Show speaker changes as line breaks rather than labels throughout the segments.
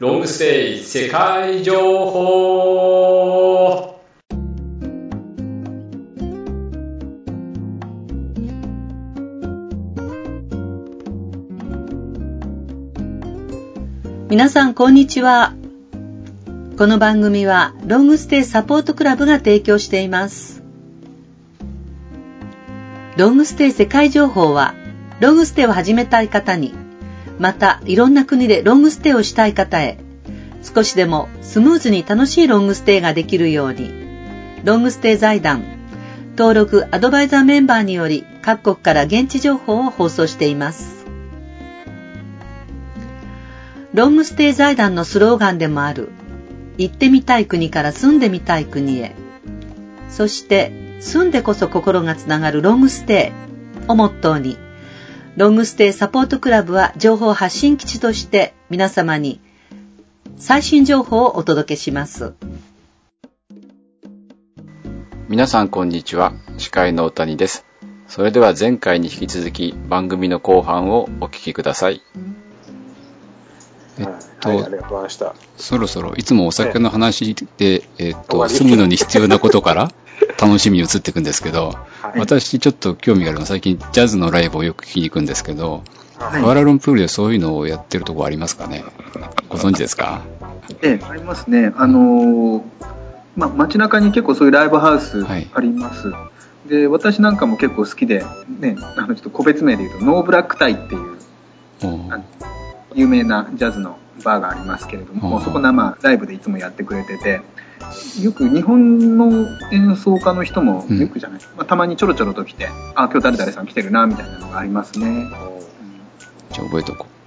ロングステイ世界情報。
皆さんこんにちは。この番組はロングステイサポートクラブが提供しています。ロングステイ世界情報はロングステイを始めたい方にまたいろんな国でロングステイをしたい方へ少しでもスムーズに楽しいロングステイができるようにロングステイ財団登録アドバイザーメンバーにより各国から現地情報を放送しています。ロングステイ財団のスローガンでもある行ってみたい国から住んでみたい国へ。そして住んでこそ心がつながるロングステイをモットーにロングステイサポートクラブは情報発信基地として皆様に最新情報をお届けします。
皆さんこんにちは。司会の大谷です。それでは前回に引き続き番組の後半をお聞きください。
えっと、はい、ありがとうございました。
そろそろ、いつもお酒の話で、えっと、住むのに必要なことから 楽しみに移っていくんですけど、はい、私ちょっと興味があるのは最近ジャズのライブをよく聞きに行くんですけど、はい、クアラルンプールでそういうのをやってるとこありますかね？ご存知ですか？
ええ、ありますね。あのー、まあ、街中に結構そういうライブハウスあります。はい、で、私なんかも結構好きで、ね、あの、ちょっと個別名で言うと、ノーブラックタイっていう、有名なジャズのバーがありますけれども、そこ生ライブでいつもやってくれてて、よく日本の演奏家の人もよくじゃない、うん、まあ、たまにちょろちょろと来て、あ、今日誰々さん来てるな、みたいなのがありますね。
じゃあ覚えとこう。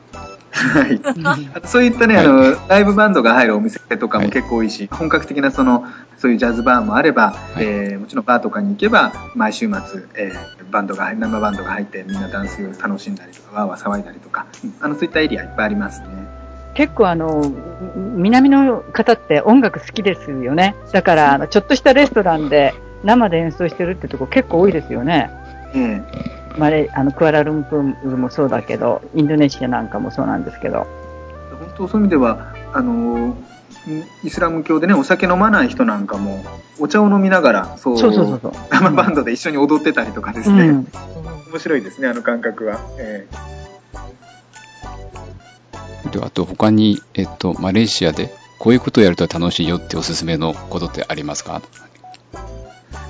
はい、そういったね、あのライブバンドが入るお店とかも結構多いし、本格的なそのそういうジャズバーもあれば、はい、えー、もちろんバーとかに行けば毎週末、えー、バンドが生バンドが入ってみんなダンスを楽しんだりとかわーわー騒いだりとか、あのそういったエリアいっぱいありますね。
結構あの、南の方って音楽好きですよね。だから、あのちょっとしたレストランで生で演奏してるってとこ結構多いですよね。ええマレあのクアラルンプールもそうだけど、インドネシアなんかもそうなんですけど。
本当そういう意味では、あのイスラム教でね、お酒飲まない人なんかも、お茶を飲みながら、そう、そうそうそう生バンドで一緒に踊ってたりとかですね、うん、面白いですね、あの感覚は。え
ー、であと他に、えっと、マレーシアでこういうことをやると楽しいよっておすすめのことってありますか？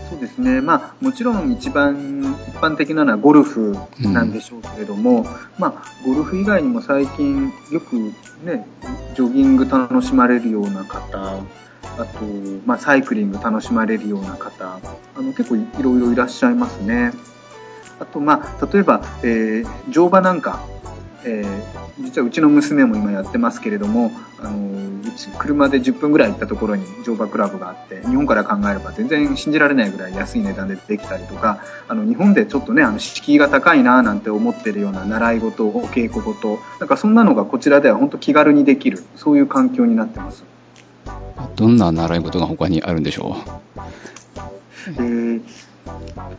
そうですね、まあ、もちろん一番一般的なのはゴルフなんでしょうけれども、うん、まあ、ゴルフ以外にも最近よく、ね、ジョギング楽しまれるような方あと、まあ、サイクリング楽しまれるような方あの結構いろいろいらっしゃいますね。あと、まあ、例えば、えー、乗馬なんかえー、実はうちの娘も今やってますけれども、あのうち車で10分ぐらい行ったところに乗馬クラブがあって日本から考えれば全然信じられないぐらい安い値段でできたりとかあの日本でちょっとねあの敷居が高いななんて思ってるような習い事お稽古事なんかそんなのがこちらでは本当気軽にできるそういう環境になってます。
どんな習い事が他にあるんでしょう、
えー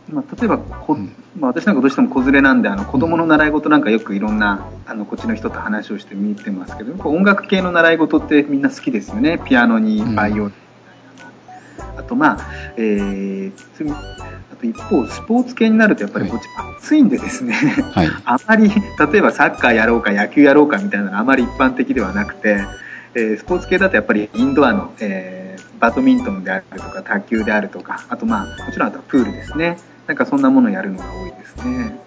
まあ、例えばこ、まあ、私なんかどうしても子連れなんであの子供の習い事なんかよくいろんなあのこっちの人と話をして見てますけど音楽系の習い事ってみんな好きですよね。ピアノにバイオリン、うん、あとまあ、えー、あと一方スポーツ系になるとやっぱりこっち暑いんでですね、はい、あまり例えばサッカーやろうか野球やろうかみたいなのはあまり一般的ではなくて、えー、スポーツ系だとやっぱりインドアの、えーバドミントンであるとか卓球であるとかあとまあもちろんあとはプールですね。なんかそんなものをやるのが多いですね。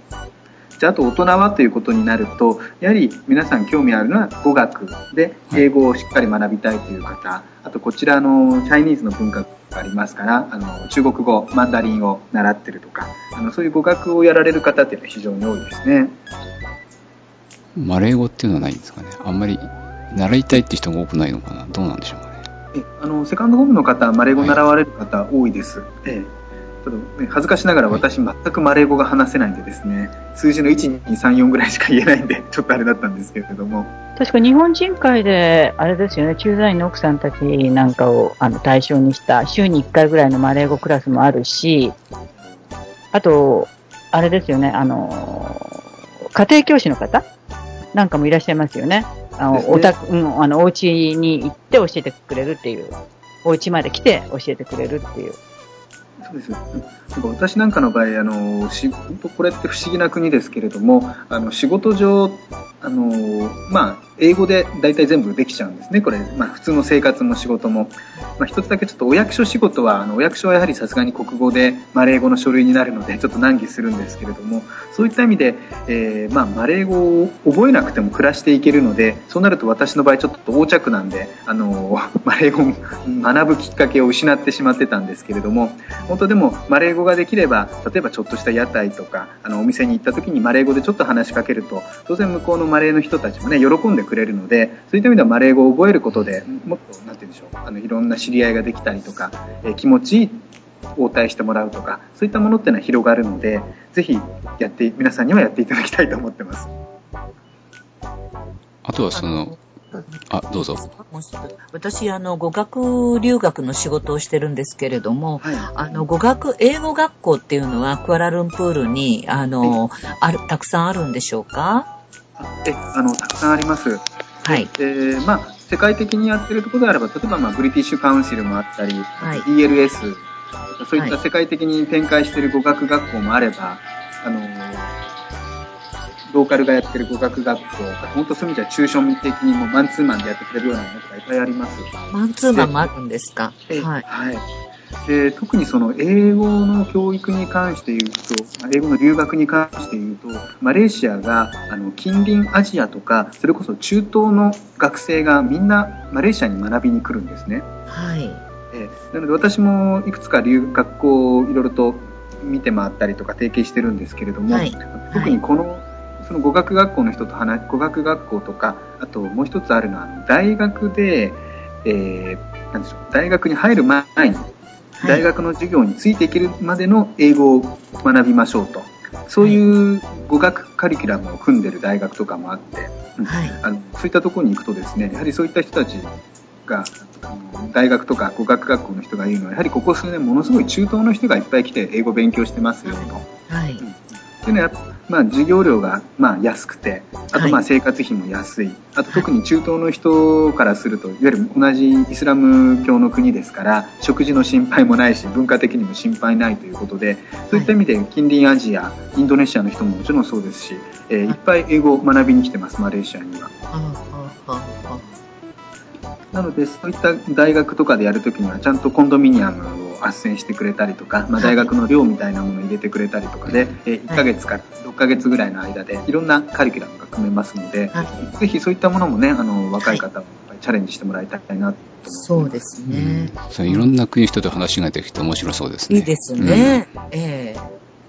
じゃああと大人はということになるとやはり皆さん興味あるのは語学で英語をしっかり学びたいという方あとこちらのチャイニーズの文化がありますからあの中国語マンダリンを習ってるとかあのそういう語学をやられる方っていうのは非常に多いですね。
マレー語っていうのはないんですかね。あんまり習いたいって人が多くないのかな。どうなんでしょうか。
あのセカンドホームの方、マレー語習われる方多いです。ええちょっと、ね、恥ずかしながら私、全くマレー語が話せないんでですね、数字の1、2、3、4ぐらいしか言えないんで、ちょっとあれだったんですけれども。
確か日本人会で、あれですよね、駐在員の奥さんたちなんかをあの対象にした週に1回ぐらいのマレー語クラスもあるし、あと、あれですよね、あの、家庭教師の方なんかもいらっしゃいますよね。あの、お宅、うん、あの、お家に行って教えてくれるっていう。お家まで来て教えてくれるっていう。
そうです。私なんかの場合、あの、し本当これって不思議な国ですけれども、あの仕事上、あの、まあ、英語で大体全部できちゃうんですね、これ、まあ、普通の生活も仕事も。まあ、一つだけちょっとお役所仕事は、あのお役所はやはりさすがに国語でマレー語の書類になるので、ちょっと難儀するんですけれども、そういった意味で、えー、まあ、マレー語を覚えなくても暮らしていけるので、そうなると私の場合、ちょっと横着なんで、あの マレー語を学ぶきっかけを失ってしまってたんですけれども、本当でも、マレー語ができれば、例えばちょっとした屋台とか、あのお店に行った時にマレー語でちょっと話しかけると、当然向こうのマレーの人たちもね、喜んでくれるのでそういった意味ではマレー語を覚えることでもっと何て言うんでしょうあのいろんな知り合いができたりとか、えー、気持ちいい応対してもらうとかそういったものっていうのは広がるのでぜひやって皆さんにはやっていただきたいと思ってます。
あとはそのあ、どうぞ。
私、あの、語学留学の仕事をしてるんですけれども、はい、あの、語学、英語学校っていうのは、クアラルンプールに、あの、はい、ある、たくさんあるんでしょうか？
えあのたくさんあります。
はい。
えー、まあ、世界的にやってるところであれば、例えば、まあ、ブリティッシュカウンシルもあったり、はい、DLS、そういった世界的に展開している語学学校もあれば、あのローカルがやってる語学学校、本当そういう意味では抽象的にもマンツーマンでやってくれるようなものがいっぱいあります。
マンツーマンもあるんですか？
はい。はいで特にその英語の教育に関して言うと、英語の留学に関して言うと、マレーシアがあの近隣アジアとか、それこそ中東の学生がみんなマレーシアに学びに来るんですね。
はい。
えなので私もいくつか留学校をいろいろと見て回ったりとか提携してるんですけれども、はい、特にこの、その語学学校の人と話、語学学校とか、あともう一つあるのは、大学で、えー、なんでしょう、大学に入る前に、大学の授業についていけるまでの英語を学びましょうと。そういう語学カリキュラムを組んでる大学とかもあって、はい、あのそういったところに行くとですねやはりそういった人たちが大学とか語学学校の人が言うのはやはりここ数年ものすごい中東の人がいっぱい来て英語勉強してますよと。はい、うんっていうのはまあ、授業料がまあ安くて、あとまあ生活費も安い、はい、あと特に中東の人からすると、いわゆる同じイスラム教の国ですから、食事の心配もないし、文化的にも心配ないということで、そういった意味で近隣アジア、インドネシアの人ももちろんそうですし、えー、い。っぱい英語を学びに来てます、マレーシアには。なので、そういった大学とかでやるときには、ちゃんとコンドミニアムを斡旋してくれたりとか、まあ、大学の寮みたいなものを入れてくれたりとかで、え1ヶ月から6ヶ月ぐらいの間でいろんなカリキュラムが組めますので、ぜひそういったものもねあの若い方もチャレンジしてもらいたいなと
そうですね、
うん、いろんな国の人と話ができて面白そうですね。
いいですね。うん、ええ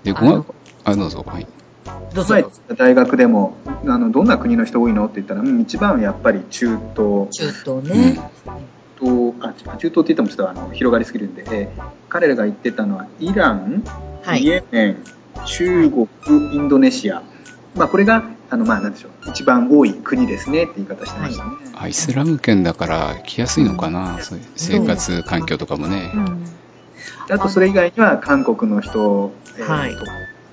ー、で、ごあどうぞ。はい。
どうぞ。大学でもあのどんな国の人多いの？って言ったら、うん、一番はやっぱり中東。
中東ね、
東あ中東って言ってもちょっとあの広がりすぎるんで、えー、彼らが言ってたのはイラン、はい、イエメン、中国、インドネシア、まあ、これがあのまあなんでしょう。一番多い国ですね。って言い方してましたね、
はい、イスラム圏だから来やすいのかな、うん、そういう生活環境とかもね、うん、
あとそれ以外には韓国の人、えー、はい、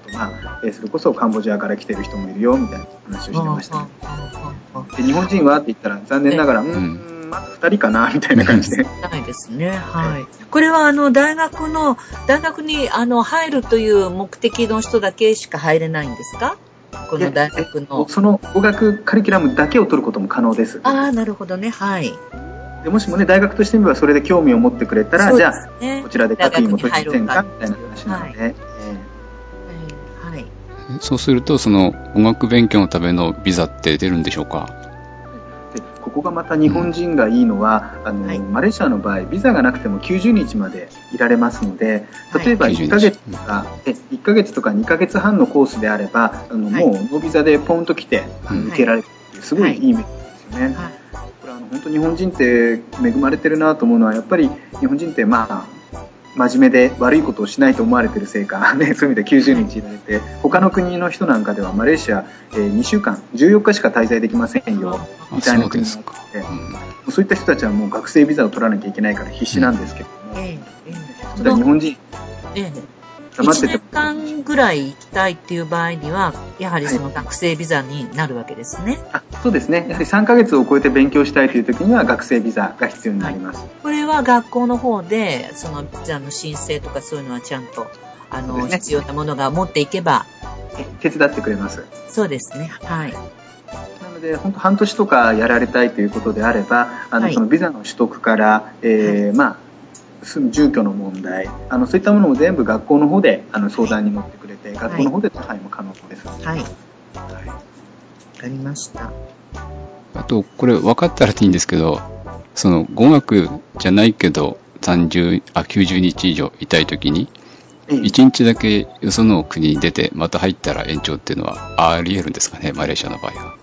とまあ、えー、それこそカンボジアから来てる人もいるよみたいな話をしてました、ね、で日本人はって言ったら残念ながら、うんまず2人かなみたいな感じで。
ないですね。はい。これはあの大学の大学にあの入るという目的の人だけしか入れないんですか？この大学の。
その語学カリキュラムだけを取ることも可能です。
ああ、なるほどね。はい。
でもしもね大学としてみればそれで興味を持ってくれたら、ね、じゃあこちらで学位も取りませんかみたいな話なので。はい
そうすると、その語学勉強のためのビザって出るんでしょうか？
ここがまた日本人がいいのは、あの、はい、マレーシアの場合、ビザがなくても90日までいられますので、例えば1ヶ月とか、はい、1ヶ月とか2ヶ月半のコースであれば、あの、もうノービザでポンと来て、あの受けられるっていう、すごいい。いメリットですよね。これあの本当日本人って恵まれてるなと思うのは、やっぱり日本人ってまあ、真面目で悪いことをしないと思われてるせいか、ね、そういう意味で90日いられて他の国の人なんかではマレーシア、えー、2週間14日しか滞在できませんよみたいな国があってそう,、そういった人たちはもう学生ビザを取らなきゃいけないから必死なんですけども、うん、それは日本人、
1年間ぐらい行きたいっていう場合には、やはりその学生ビザになるわけですね。
はい、あそうですね。やはり3ヶ月を超えて勉強したいという時には学生ビザが必要になります。はい、
これは学校の方で、そのビザの申請とかそういうのはちゃんと、あの、ね、必要なものが持っていけば。
手伝ってくれます。
そうですね。はい。
なので、本当半年とかやられたいということであれば、あの、はい、そのビザの取得から、えー、まあ、住む住居の問題あのそういったものも全部学校の方であの相談に乗ってくれて、はい、学校の方で手配も可能です。はい。はい。わ、
かりました。
あと、これ分かったらでいいんですけど、その語学じゃないけど、30あ90日以上いたいときに、1日だけよその国に出て、また入ったら延長っていうのはあり得るんですかね、マレーシアの場合は。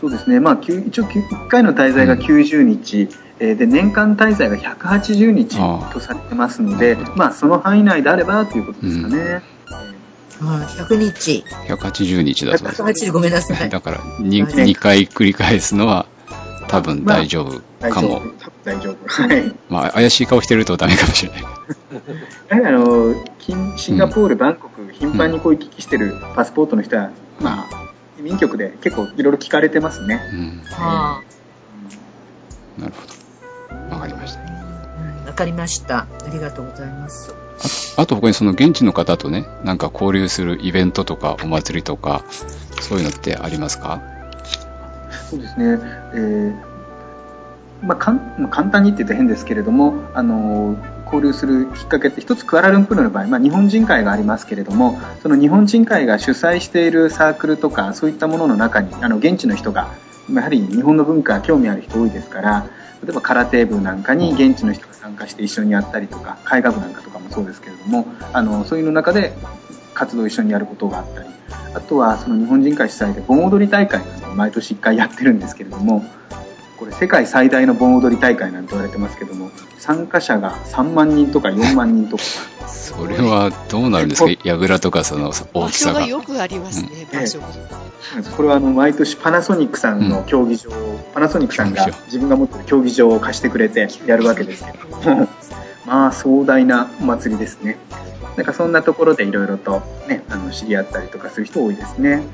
そうですね、まあ、一応1回の滞在が90日、えで年間滞在が180日とされてますので、まあ、その範囲内であればということですかね。
うん、100日。
180日だそう
です。180ごめんなさい。
だから 2, 2回繰り返すのは多分大丈夫かも。ま
あ、大丈夫。はい。
まあ、怪しい顔してるとダメかもしれない。
やはりあの、シンガポール、バンコク、頻繁にこう行き来してるパスポートの人は、まあ、移民局で結構いろいろ聞かれてますね。うん。は
あ。なるほど。わかりました。
わかりました。ありがとうございます。
あと他にその現地の方とね、なんか交流するイベントとかお祭りとか、そういうのってありますか？
そうですね。えー、まあ、かん簡単にって言って変ですけれども、あの交流するきっかけって一つクアラルンプールの場合、まあ、日本人会がありますけれどもその日本人会が主催しているサークルとかそういったものの中にあの現地の人がやはり日本の文化興味ある人多いですから例えば空手部なんかに現地の人が参加して一緒にやったりとか絵画部なんかとかもそうですけれどもあのそういうの中で活動を一緒にやることがあったりあとはその日本人会主催で盆踊り大会なんか毎年1回やってるんですけれどもこれ世界最大の盆踊り大会なんて言われてますけども参加者が3万人とか4万人とか
それはどうなるんですか、櫓とかその大きさが。
よくありますね、うん、場所が。
これはあの毎年パナソニックさんの競技場、うん、パナソニックさんが自分が持ってる競技場を貸してくれてやるわけですけども、まあ壮大なお祭りですね。なんかそんなところでいろいろとね、あの知り合ったりとかする人多いですね。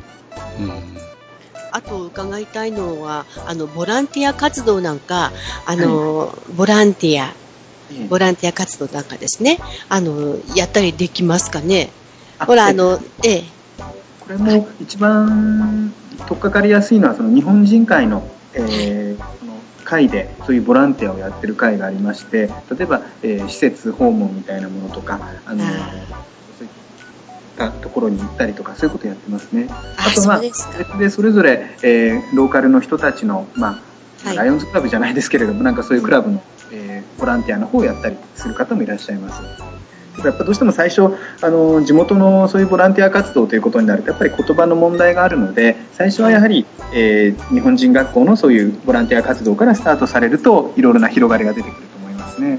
うん
あと伺いたいのは、あの、ボランティア活動なんか、あの、はい、ボランティア、ボランティア活動なんかですね、あの、やったりできますかね？ほら、あの、ええ。
これも一番取っかかりやすいのは、その日本人会の、えー、会でそういうボランティアをやってる会がありまして、例えば、えー、施設訪問みたいなものとか、あの、ったところに行ったりとか、そういうことやってますね。あとは、別でそれぞれ、えー、ローカルの人たちの、まあ、はい、ライオンズクラブじゃないですけれども、なんかそういうクラブのえー、ボランティアの方をやったりする方もいらっしゃいます。やっぱどうしても最初あの地元のそういうボランティア活動ということになるとやっぱり言葉の問題があるので最初はやはり、えー、日本人学校のそういうボランティア活動からスタートされるといろいろな広がりが出てくると思いますね。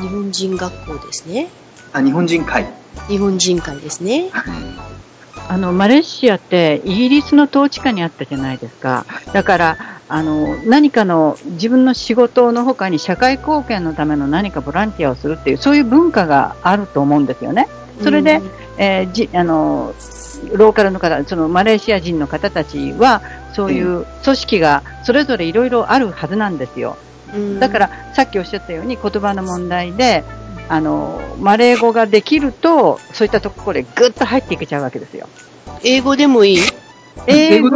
日本人学校ですね。
あ日本人会。
日本人会ですね。
あのマレーシアってイギリスの統治下にあったじゃないですか。だからあの何かの自分の仕事の他に社会貢献のための何かボランティアをするっていうそういう文化があると思うんですよね。それで、うん、えー、じあのローカルの方、そのマレーシア人の方たちはそういう組織がそれぞれいろいろあるはずなんですよ。だからさっきおっしゃったように言葉の問題であのマレー語ができるとそういったところでぐっと入っていけちゃうわけですよ。
英語でもいい？
英語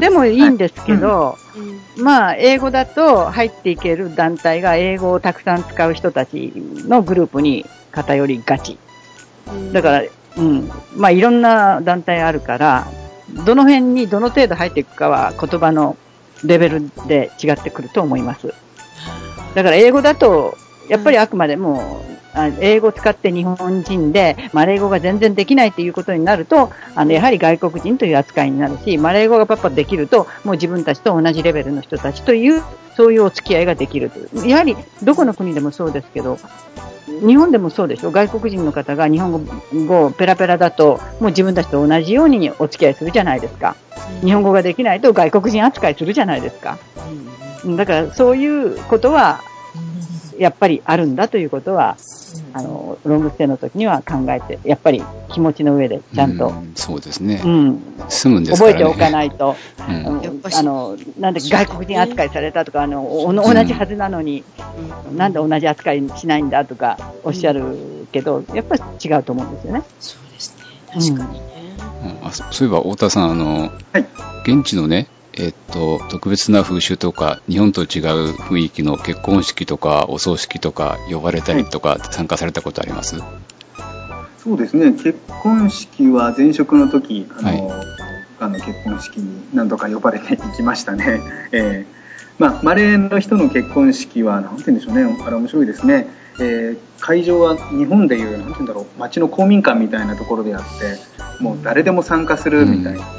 でもいいんですけど、はい。うん、まあ、英語だと入っていける団体が英語をたくさん使う人たちのグループに偏りがち。だから、うん、まあ、いろんな団体あるから、どの辺にどの程度入っていくかは言葉のレベルで違ってくると思います。だから英語だと、やっぱりあくまでも英語を使って日本人で、マレー語が全然できないということになると、あの、やはり外国人という扱いになるし、マレー語がパッパできると、もう自分たちと同じレベルの人たちという、そういうお付き合いができるという。やはり、どこの国でもそうですけど、日本でもそうでしょ？外国人の方が日本語をペラペラだと、もう自分たちと同じようにお付き合いするじゃないですか。日本語ができないと外国人扱いするじゃないですか。だからそういうことはやっぱりあるんだということは、あの、ロングステイの時には考えて、やっぱり気持ちの上でちゃんと。うん、
そうですね。うん。住むんです
から、ね、覚えておかないと、うん、あの、なんで外国人扱いされたとか、あの、同じはずなのに、うん、なんで同じ扱いしないんだとかおっしゃるけど、やっぱり違うと思うんですよね。
そうですね。確かにね。
あそういえば、太田さん、あの、はい、現地のね、えっと、特別な風習とか、日本と違う雰囲気の結婚式とか、お葬式とか、呼ばれたりとか、参加されたことあります？
そうですね、結婚式は前職の時あの、はい、あの結婚式に何度か呼ばれていきましたね。えーまあ、マレーの人の結婚式は、なんて言うんでしょうね、あれ面白いですね。えー、会場は日本でいう、なんて言うんだろう、町の公民館みたいなところであって、もう誰でも参加するみたいな。うん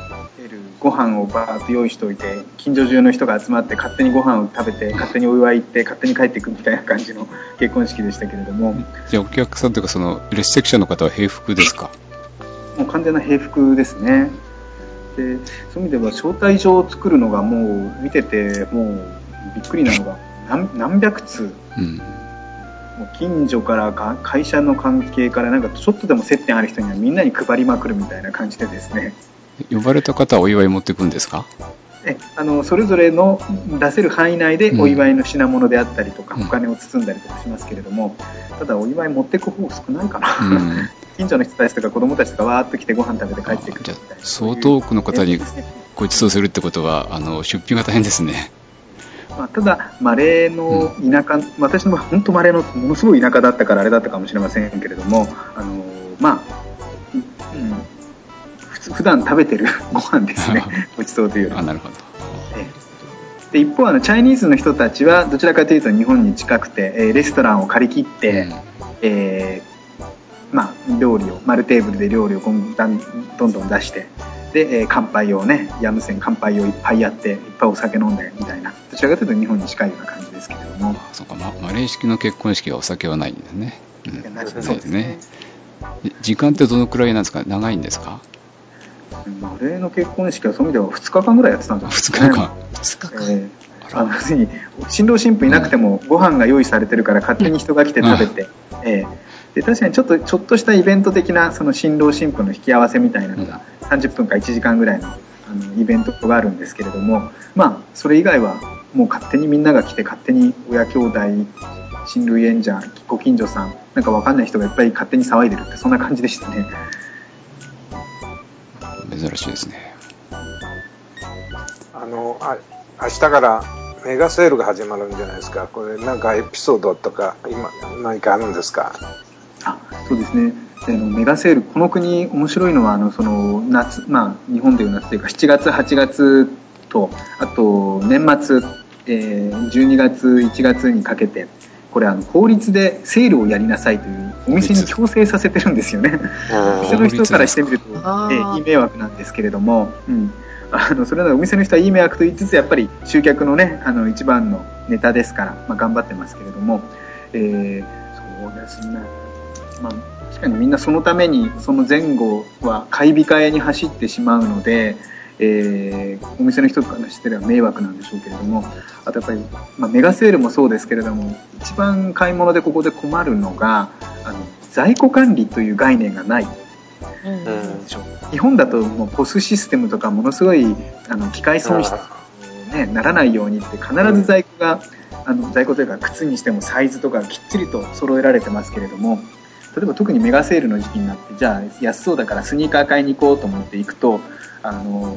ご飯をバーッと用意しておいて近所中の人が集まって勝手にご飯を食べて勝手にお祝い行って勝手に帰っていくみたいな感じの結婚式でしたけれども。
じゃあお客さんというかそのレセプションの方は平服ですか？
もう完全な平服ですね。でそういう意味では招待状を作るのがもう見ててもうびっくりなのが何何百通、うん、もう近所からか会社の関係からなんかちょっとでも接点ある人にはみんなに配りまくるみたいな感じでですね
呼ばれた方はお祝い持っていくんですか？
えあのそれぞれの出せる範囲内でお祝いの品物であったりとか、うん、お金を包んだりとかしますけれどもただお祝い持っていく方少ないかな、うん、近所の人たちとか子供たちとかわーっと来てご飯食べて帰ってくるみたいな。
相当多くの方にご馳走するってことはあの出費が大変ですね。
まあ、ただ、マレーの田舎、うん、私の本当マレーのものすごい田舎だったからあれだったかもしれませんけれども、あのまあ、普段食べてる ご飯ですね。ごちそうという
あなるほど、
で一方あのチャイニーズの人たちはどちらかというと日本に近くて、えー、レストランを借り切って、うん、えー、まあ、料理を丸テーブルで料理をどんどん出してで、えー、乾杯をねヤムセン乾杯をいっぱいやっていっぱいお酒飲んでみたいな。どちらかというと日本に近いような感じですけれども。
そうか、ま、マレー式の結婚式はお酒はないんですね、うん、ないですね。時間ってどのくらいなんですか？長いんですか？
マレーの結婚式はそういう意味では2日間ぐらいやってたんじゃないですか、ね、2日間 ,2 日間、えー、あのに新郎新婦いなくてもご飯が用意されてるから勝手に人が来て食べて、うん、えー、で確かにちょっとちょっとしたイベント的なその新郎新婦の引き合わせみたいなのが30分か1時間ぐらいのあのイベントがあるんですけれどもまあそれ以外はもう勝手にみんなが来て勝手に親兄弟親類縁者ご近所さんなんか分かんない人がいっぱい勝手に騒いでるってそんな感じでしたね。
珍しいですね。
あの、あ明日からメガセールが始まるんじゃないですか。これなんかエピソードとか今何かあるんですか？
あ、そうですね。あのメガセールこの国面白いのはあのその夏まあ日本でいう夏というか7月8月とあと年末、えー、12月1月にかけてこれあの法律でセールをやりなさいというお店に強制させてるんですよね。店の人からしてみると、えいい迷惑なんですけれども、うん、あのそれならお店の人はいい迷惑と言いつつやっぱり集客のねあの一番のネタですから、まあ、頑張ってますけれども、えー、そうですね、まあ、確かにみんなそのためにその前後は買い控えに走ってしまうので。えー、お店の人からしては迷惑なんでしょうけれどもあとやっぱり、まあ、メガセールもそうですけれども一番買い物でここで困るのが在庫管理という概念がない。うん、日本だともうポスシステムとかものすごいあの機械損失に、ね、ならないようにって必ず在庫が、あの在庫というか靴にしてもサイズとかきっちりと揃えられてますけれども例えば特にメガセールの時期になってじゃあ安そうだからスニーカー買いに行こうと思って行くとあの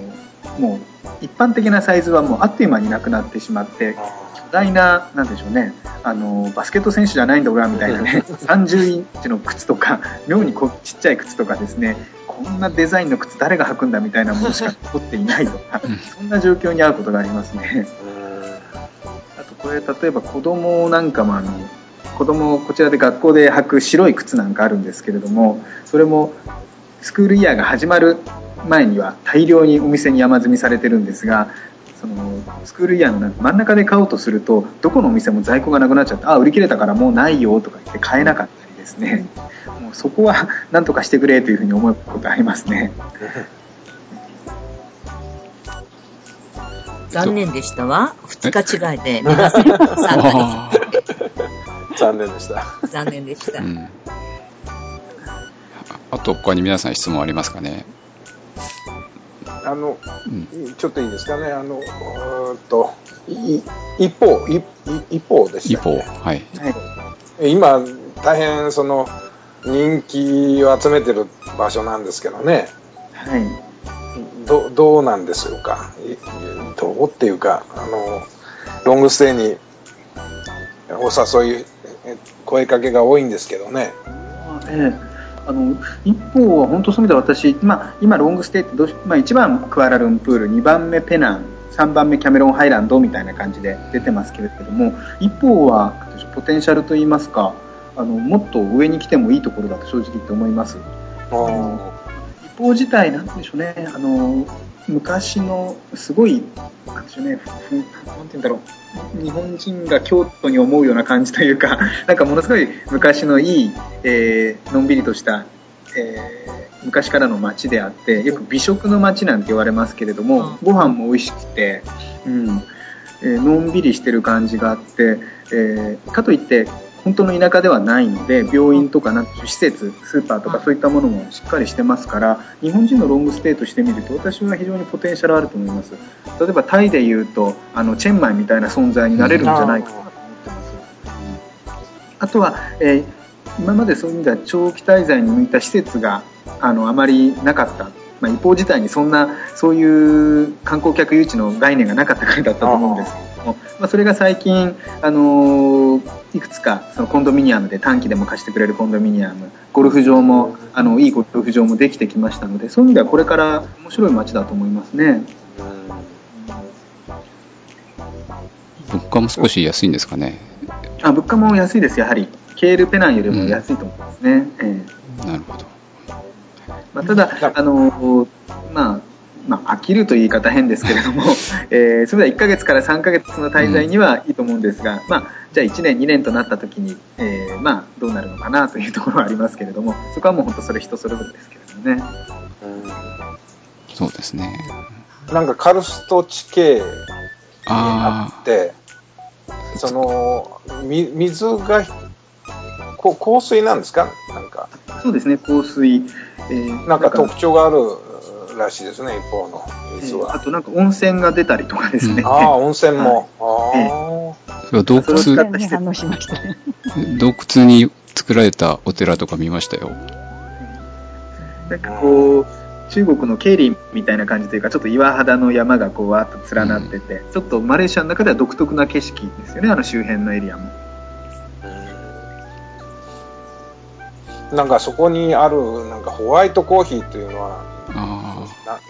もう一般的なサイズはもうあっという間になくなってしまって巨大ななんでしょうねあのバスケット選手じゃないんだ俺はみたいな ね30インチの靴とか妙にこちっちゃい靴とかですねこんなデザインの靴誰が履くんだみたいなものしか残っていないとかそんな状況に遭うことがありますね。あとこれ例えば子供なんかもあの子供こちらで学校で履く白い靴なんかあるんですけれどもそれもスクールイヤーが始まる前には大量にお店に山積みされてるんですがそのスクールイヤーの真ん中で買おうとするとどこのお店も在庫がなくなっちゃってあ売り切れたからもうないよとか言って買えなかったりですねもうそこは何とかしてくれというふうに思うことありますね。
残念でしたわ。2日違いで目指せ参加
残念でした。
残念でした。うん、
あと、他に皆さん質問ありますかね？
あの、うん、ちょっといいですかね、あの、と一方、一方でした、
ね、一方、はい。
今、大変その人気を集めてる場所なんですけどね。はい。どどうなんでしょうか？どうっていうか、あの、ロングステイにお誘い、声かけが多いんですけどね。
ええあの一方は本当そういう意味で私、まあ、今、ロングステイってどうし、まあ、1番クアラルンプール2番目ペナン3番目キャメロンハイランドみたいな感じで出てますけれども一方はポテンシャルといいますかあのもっと上に来てもいいところだと正直言って思います。一方自体なんでしょうねあの昔のすごいなんでしょうねなんて言うんだろう。日本人が京都に思うような感じというか なんかものすごい昔のいい、えー、のんびりとした、えー、昔からの街であってよく美食の街なんて言われますけれども、ご飯も美味しくて、うん。えー、のんびりしてる感じがあって、えー、かといって本当の田舎ではないので病院とかなん施設スーパーとかそういったものもしっかりしてますから日本人のロングステイとしてみると私は非常にポテンシャルあると思います。例えばタイでいうとあのチェンマイみたいな存在になれるんじゃないかなと思ってます。あとは、えー、今までそういう意味では長期滞在に向いた施設があのあまりなかった。まあ、一方自体にそんなそういう観光客誘致の概念がなかったからだったと思うんです。けども、まあ、それが最近、あのーいくつかそのコンドミニアムで短期でも貸してくれるコンドミニアムゴルフ場もあのいいゴルフ場もできてきましたのでそういう意味ではこれから面白い街だと思いますね。
物価も少し安いんですかね。
あ物価も安いです。やはりケールペナンよりも安いと思いますね、うん、え。
ー、なるほど、
まあ、ただあのまあまあ、飽きるという言い方変ですけれども、えー、それでは1ヶ月から3ヶ月の滞在にはいいと思うんですが、まあ、じゃあ1年2年となった時に、えー、まあどうなるのかなというところはありますけれどもそこはもう本当それ人それぞれですけれどもね、
うん、そうですね。
なんかカルスト地形にあってそのみ水がこ香水なんですか？なんか。
そうですね香水、
えー、なんか特徴があるらしいですね一方の水は、
えー、あとなんか温泉が出たりとかですね、
ああ温泉も、はい、あ
あそれは洞窟、洞窟に作られたお寺とか見ましたよ。
なんかこう、中国のケイリンみたいな感じというか、ちょっと岩肌の山がこうわーっと連なってて、うん、ちょっとマレーシアの中では独特な景色ですよね、あの周辺のエリアも。
なんかそこにあるなんかホワイトコーヒーっていうのは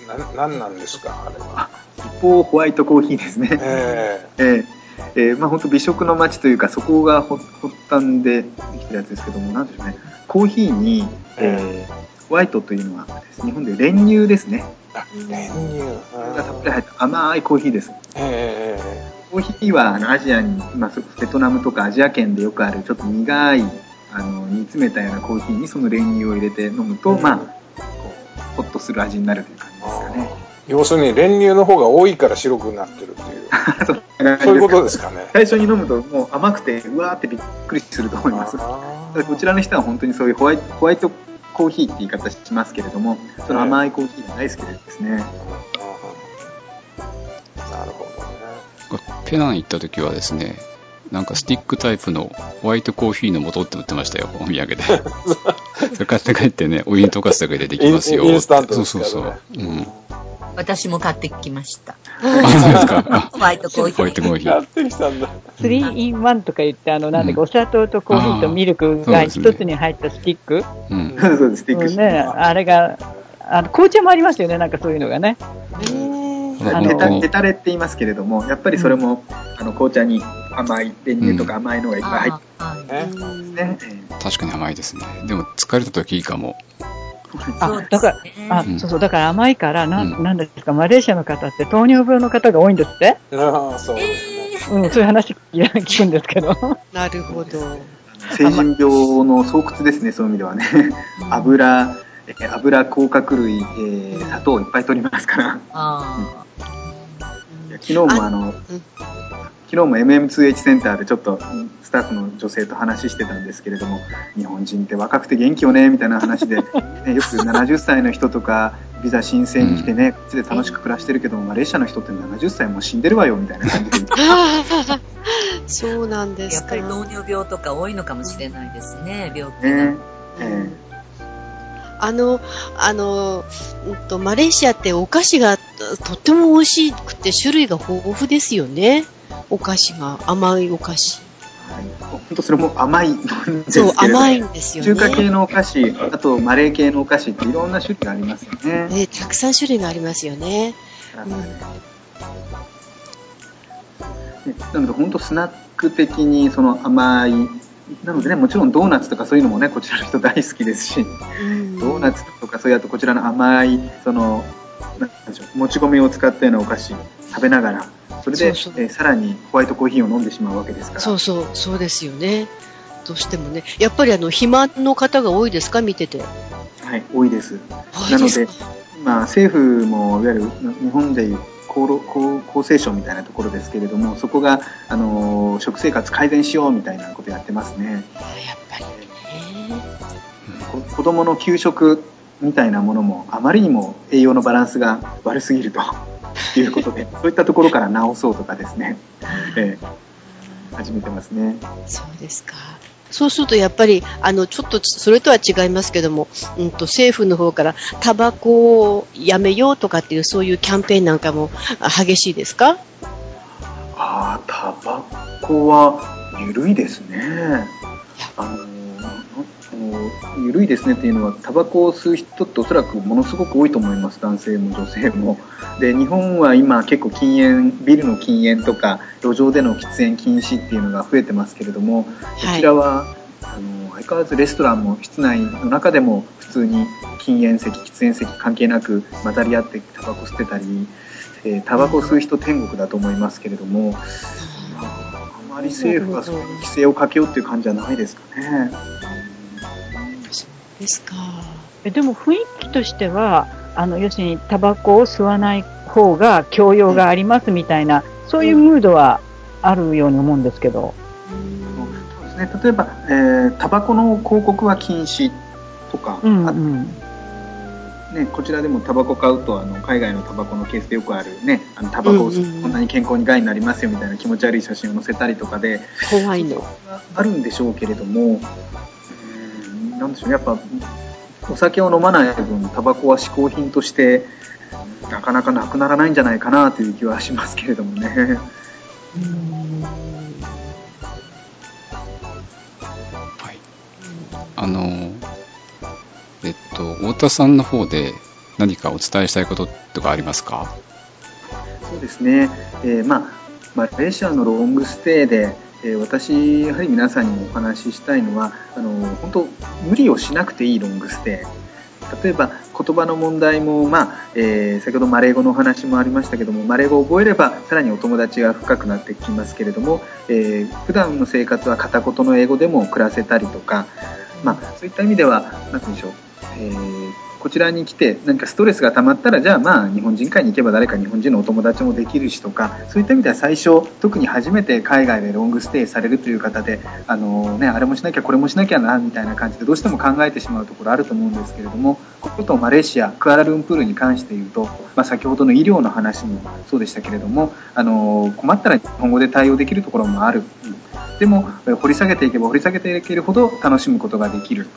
なななんなんですかあれは。
一方ホワイトコーヒーですね。えー、えーえー、まあ本当美食の街というかそこが発端でできてるやつですけどもなんでしょうね。コーヒーに、えー、ホワイトというのは日本で練乳ですね。
練乳。
がたっぷり入った甘いコーヒーです、えー、コーヒーはあのアジアに、まあ、ベトナムとかアジア圏でよくあるちょっと苦いあの煮詰めたようなコーヒーにその練乳を入れて飲むと、まあこうホッとする味になるという感じですかね。
要するに練乳の方が多いから白くなってるっていう。そういうことですかね。
最初に飲むともう甘くてうわーってびっくりすると思います。こちらの人は本当にそういうホワイトホワイトコーヒーって言い方しますけれどもその甘いコーヒーが大好きですね、なる
ほどね。
ペナン行った時はですねなんかスティックタイプのホワイトコーヒーの素って売ってましたよ、お土産で。それ買って帰ってね、お湯に溶かすだけでできますよ。
インスタント
そうそうそう。うん。
私も買ってきました。
あ、そうですか。
ホワイトコーヒー。ホ
ワイトコーヒー。
買ってきたんだ。
3 in 1とか言って、あの、なんだか、お砂糖とコーヒーとミルクが一つに入ったスティック。
うん。そうです、スティック。
ね、あれが、あの、紅茶もありますよね、なんかそういうのがね。
あの手タレって言いますけれども、やっぱりそれも、あの紅茶に甘い練乳とか甘いのがいっぱい入ってるん
ですね。確かに甘いですね。でも疲れた時いいかも。
あ、だから、あ、そうそう、だから甘いから、なん、なんですか、マレーシアの方って糖尿病の方が多いんですって？
ああ、そうです
ね。うん、そういう話聞くんですけど。
なるほど。
成人病の巣窟ですね、そういう意味ではね。油、油、甲殻類、えー、砂糖いっぱい取りますから。あ昨日もあの、昨日も MM2H センターでちょっとスタッフの女性と話してたんですけれども日本人って若くて元気よねみたいな話で、ね、よく70歳の人とかビザ申請に来てね、こっちで楽しく暮らしてるけどマレーシアの人って70歳も死んでるわよみたいな感じで
そうなんです
やっぱり糖尿病とか多いのかもしれないですね病気が。ね。えー
あの、あの、うんと、マレーシアってお菓子がとっても美味しくて種類が豊富ですよね。お菓子が、甘いお菓子。
本当それも甘い
そう甘いんですよ
ね。中華系のお菓子、あとマレー系のお菓子っていろんな種類がありますよね。
ねたくさん種類がありますよね。
うん、なので本当スナック的にその甘いなのでね、もちろんドーナツとかそういうのもね、こちらの人大好きですし、うん、ドーナツとかそういうあとこちらの甘い、その、なんでしょう、もち米を使ったようなお菓子食べながら、それでそえー、さらにホワイトコーヒーを飲んでしまうわけですから。
そうそう、そうですよね。どうしてもね。やっぱりあの、肥満の方が多いですか？見てて。
はい、多いです。なので、まあ、政府もいわゆる日本で厚労厚生省みたいなところですけれどもそこが、あの食生活改善しようみたいなことやってますね。やっぱりね子供の給食みたいなものもあまりにも栄養のバランスが悪すぎると いうことでそういったところから直そうとかですね、えー、始めてますね。
そうですかそうするとやっぱり、あの、ちょっとそれとは違いますけども、うんと、政府の方からタバコをやめようとかっていうそういうキャンペーンなんかも激しいですか？
ああ、タバコは緩いですね。あの、緩いですねっていうのはタバコを吸う人っておそらくものすごく多いと思います男性も女性も。で日本は今結構禁煙ビルの禁煙とか路上での喫煙禁止っていうのが増えてますけれども、こちらはあの相変わらずレストランも室内の中でも普通に禁煙席喫煙席関係なく混ざり合ってタバコ吸ってたり、えー、タバコ吸う人天国だと思いますけれどもあまり政府がそういう規制をかけようっていう感じじゃないですかね。
ですか。でも雰囲気としては、あの、要するにタバコを吸わない方が教養がありますみたいな、そういうムードはあるように思うんですけど。
そうですね。例えば、えー、タバコの広告は禁止とか、うんうん、ね、こちらでもタバコ買うとあの海外のタバコのケースでよくあるねあのタバコを吸こんなに健康に害になりますよみたいな気持ち悪い写真を載せたりとかで
怖いの
あるんでしょうけれどもなんでしょうね、やっぱ、お酒を飲まない分、タバコは嗜好品として、なかなかなくならないんじゃないかなという気はしますけれどもね。
はい。あの、えっと、太田さんの方で何かお伝えしたいこととかありますか？
そうですね。えー、まあ、マレーシアのロングステイで、え私、やはり皆さんにもお話ししたいのはあの本当無理をしなくていいロングステイ。例えば言葉の問題も、まあえー、先ほどマレー語のお話もありましたけどもマレー語を覚えればさらにお友達が深くなってきますけれども、えー、普段の生活は片言の英語でも暮らせたりとか、まあ、そういった意味では何て言うんでしょう、えーこちらに来て何かストレスが溜まったらじゃあまあ日本人会に行けば誰か日本人のお友達もできるしとかそういった意味では最初特に初めて海外でロングステイされるという方であの、ね、あれもしなきゃこれもしなきゃなみたいな感じでどうしても考えてしまうところあると思うんですけれどもこことマレーシアクアラルンプールに関して言うと、まあ、先ほどの医療の話もそうでしたけれどもあの困ったら日本語で対応できるところもある。でも掘り下げていけば掘り下げていけるほど楽しむことができる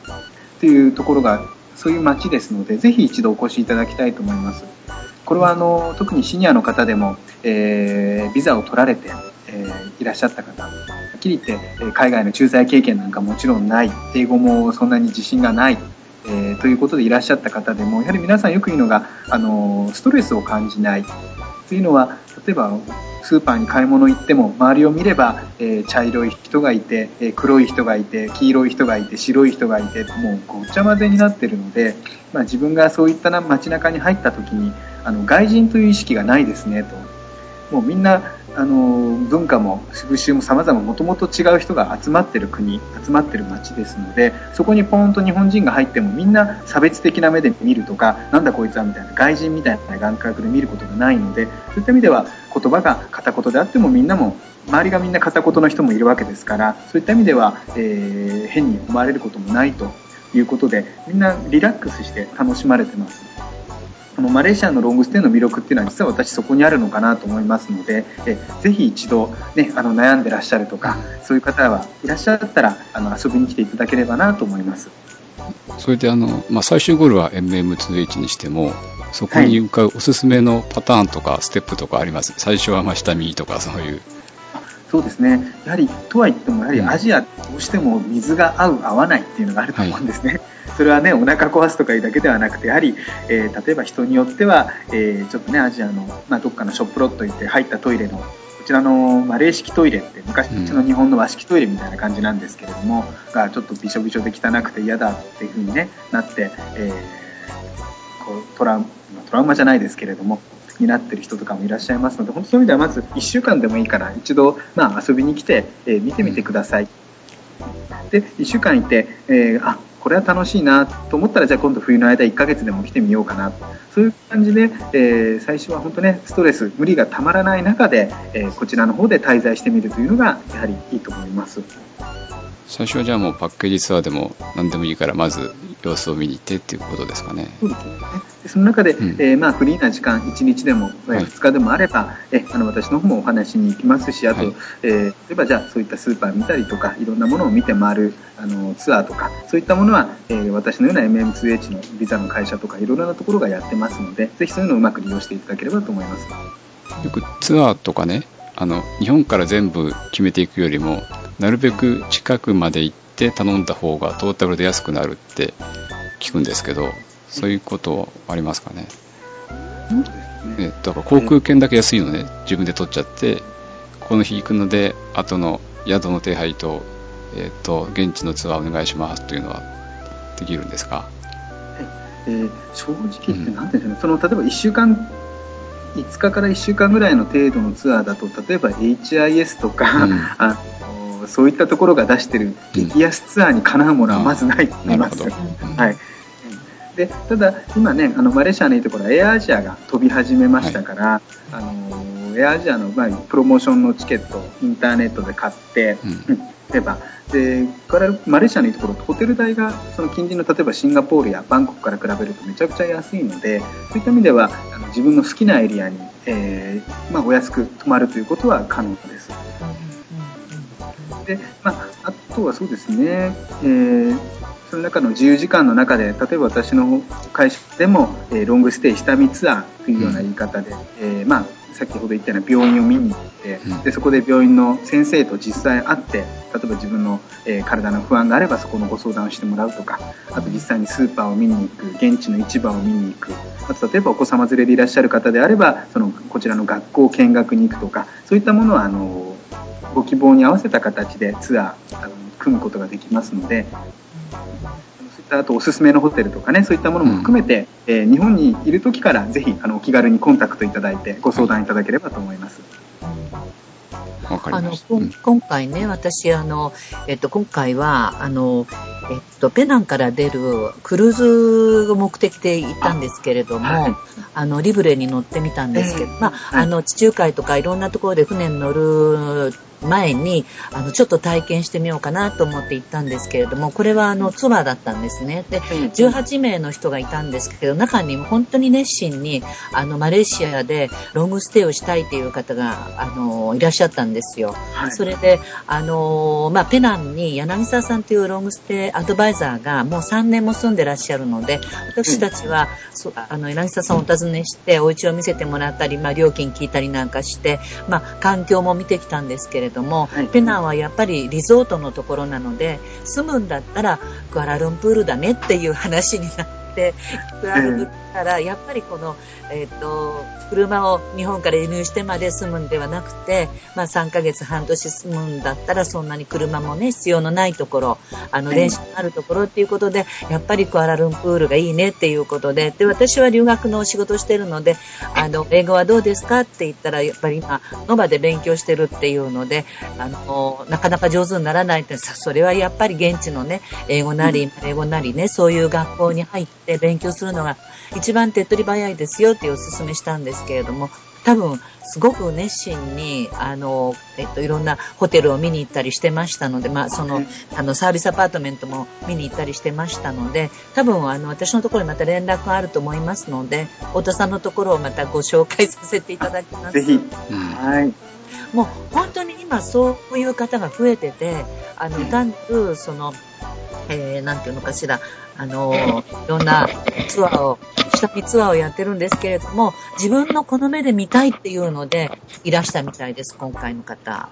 っていうところがそういう街ですので、ぜひ一度お越しいただきたいと思います。これはあの特にシニアの方でも、えー、ビザを取られて、えー、いらっしゃった方、はっきり言って海外の駐在経験なんかもちろんない、英語もそんなに自信がない、えー、ということでいらっしゃった方でも、やはり皆さんよく言うのが、あのストレスを感じない。というのは、例えばスーパーに買い物行っても周りを見れば、えー、茶色い人がいて、えー、黒い人がいて黄色い人がいて白い人がいてもうごちゃ混ぜになってるので、まあ、自分がそういったな街中に入った時にあの外人という意識がないですねと。もうみんなあの文化も風習も様々もともと違う人が集まってる国集まってる街ですのでそこにポンと日本人が入ってもみんな差別的な目で見るとかなんだこいつはみたいな外人みたいな感覚で見ることがないのでそういった意味では言葉が片言であってもみんなも周りがみんな片言の人もいるわけですからそういった意味では、えー、変に思われることもないということでみんなリラックスして楽しまれてます。あのマレーシアのロングステイの魅力っていうのは実は私そこにあるのかなと思いますのでえぜひ一度、ね、あの悩んでらっしゃるとかそういう方はいらっしゃったらあの遊びに来ていただければなと思います。
それであの、まあ、最終ゴールは MM2H にしてもそこに向かうおすすめのパターンとかステップとかあります、はい、最初は真下見とかそういう
そうですね。やはりとはいってもやはりアジアどうしても水が合う合わないっていうのがあると思うんですね、はい、それはねお腹壊すとかいうだけではなくてやはり、えー、例えば人によっては、えー、ちょっとねアジアの、まあ、どっかのショップロット行って入ったトイレのこちらのマレー式トイレって昔の日本の和式トイレみたいな感じなんですけれども、うん、がちょっとびしょびしょで汚くて嫌だっていう風に、ね、なって、えー、こうトラウトラウマじゃないですけれどもになってる人とかもいらっしゃいますので本当そういう意味ではまず1週間でもいいから一度、まあ、遊びに来て、えー、見てみてください。で1週間いて、えー、あこれは楽しいなと思ったらじゃあ今度冬の間1ヶ月でも来てみようかなそういう感じで、えー、最初は本当ねストレス無理がたまらない中で、えー、こちらの方で滞在してみるというのがやはりいいと思います。
最初はじゃあもうパッケージツアーでも何でもいいからまず様子を見に行ってっていうことですかね。
その中で、うん、えー、まあ、フリーな時間1日でも、はい、2日でもあれば、えあの私の方もお話に行きますしあと、はい、えー、例えばじゃあそういったスーパー見たりとかいろんなものを見て回るあのツアーとかそういったものは、えー、私のような MM2H のビザの会社とかいろいろなところがやってますのでぜひそういうのをうまく利用していただければと思います。
よくツアーとかねあの日本から全部決めていくよりもなるべく近くまで行って頼んだ方がトータルで安くなるって聞くんですけどそういうことありますかね？ねだから航空券だけ安いのね自分で取っちゃってこの日行くので後の宿の手配と,、えーと、現地のツアーお願いしますというのはできるんですか、
えー、正直言って何て言うんでしょうね、うん、その例えば1週間5日から1週間ぐらいの程度のツアーだと例えば HIS とか、うん、あそういったところが出してる激安ツアーにかなうものはまずないと思います。うん、はい、でただ、今ねあのマレーシアのいいところはエアアジアが飛び始めましたから、はい、あのエアアジアの、まあ、プロモーションのチケットインターネットで買って、うん、例えばでからマレーシアのいいところホテル代がその近隣の例えばシンガポールやバンコクから比べるとめちゃくちゃ安いのでそういった意味ではあの自分の好きなエリアに、えーまあ、お安く泊まるということは可能です。でまあ、あとはそうですね、えー、その中の自由時間の中で例えば私の会社でも、えー、ロングステイ下見ツアーというような言い方で、うん、えー、まあ、先ほど言ったような病院を見に行って、うん、でそこで病院の先生と実際会って例えば自分の、えー、体の不安があればそこのご相談をしてもらうとかあと実際にスーパーを見に行く現地の市場を見に行くあと例えばお子様連れでいらっしゃる方であればそのこちらの学校見学に行くとかそういったものはあのご希望に合わせた形でツアーあの組むことができますのでそういったあとおすすめのホテルとかねそういったものも含めて、うん、えー、日本にいる時からぜひあのお気軽にコンタクトいただいてご相談いただければと思います。
あの、今回ね、私、あの、えっと、今回は、あの、えっと、ペナンから出るクルーズを目的で行ったんですけれども、はい、あの、リブレに乗ってみたんですけど、えー、まあ、あの、地中海とかいろんなところで船に乗る前に、あの、ちょっと体験してみようかなと思って行ったんですけれども、これはあの、ツアーだったんですね。で、18名の人がいたんですけど、中にも本当に熱心に、あの、マレーシアでロングステイをしたいという方が、あの、いらっしゃったんですよ。はい、それで、あの、まあ、ペナンに柳沢さんというロングステイアドバイザーがもう3年も住んでらっしゃるので、私たちは、うん、あの、柳沢さんをお尋ねして、お家を見せてもらったり、まあ、料金聞いたりなんかして、まあ、環境も見てきたんですけれどども、はい、ペナンはやっぱりリゾートのところなので、住むんだったらクアラルンプールだねっていう話になって、クアラルンプたら、やっぱりこの、えっ、ー、と、車を日本から輸入してまで住むんではなくて、まあ3ヶ月半年住むんだったら、そんなに車もね、必要のないところ、あの、電車のあるところっていうことで、やっぱりクアラルンプールがいいねっていうことで、で、私は留学のお仕事してるので、あの、英語はどうですかって言ったら、やっぱり今、ノバで勉強してるっていうので、あの、なかなか上手にならないってさ、それはやっぱり現地のね、英語なり、英語なりね、そういう学校に入って勉強するのが一番手っ取り早いですよっていうお勧めしたんですけれども、多分、すごく熱心に、あの、えっと、いろんなホテルを見に行ったりしてましたので、まあ、その、あの、サービスアパートメントも見に行ったりしてましたので、多分、あの、私のところにまた連絡があると思いますので、太田さんのところをまたご紹介させていただきます。
ぜひ。はい。
もう、本当に今、そういう方が増えてて、あの、単なる、その、えー、なんていうのかしら、あの、いろんなツアーを、下見ツアーをやってるんですけれども、自分のこの目で見たいっていうので、いらしたみたいです、今回の方。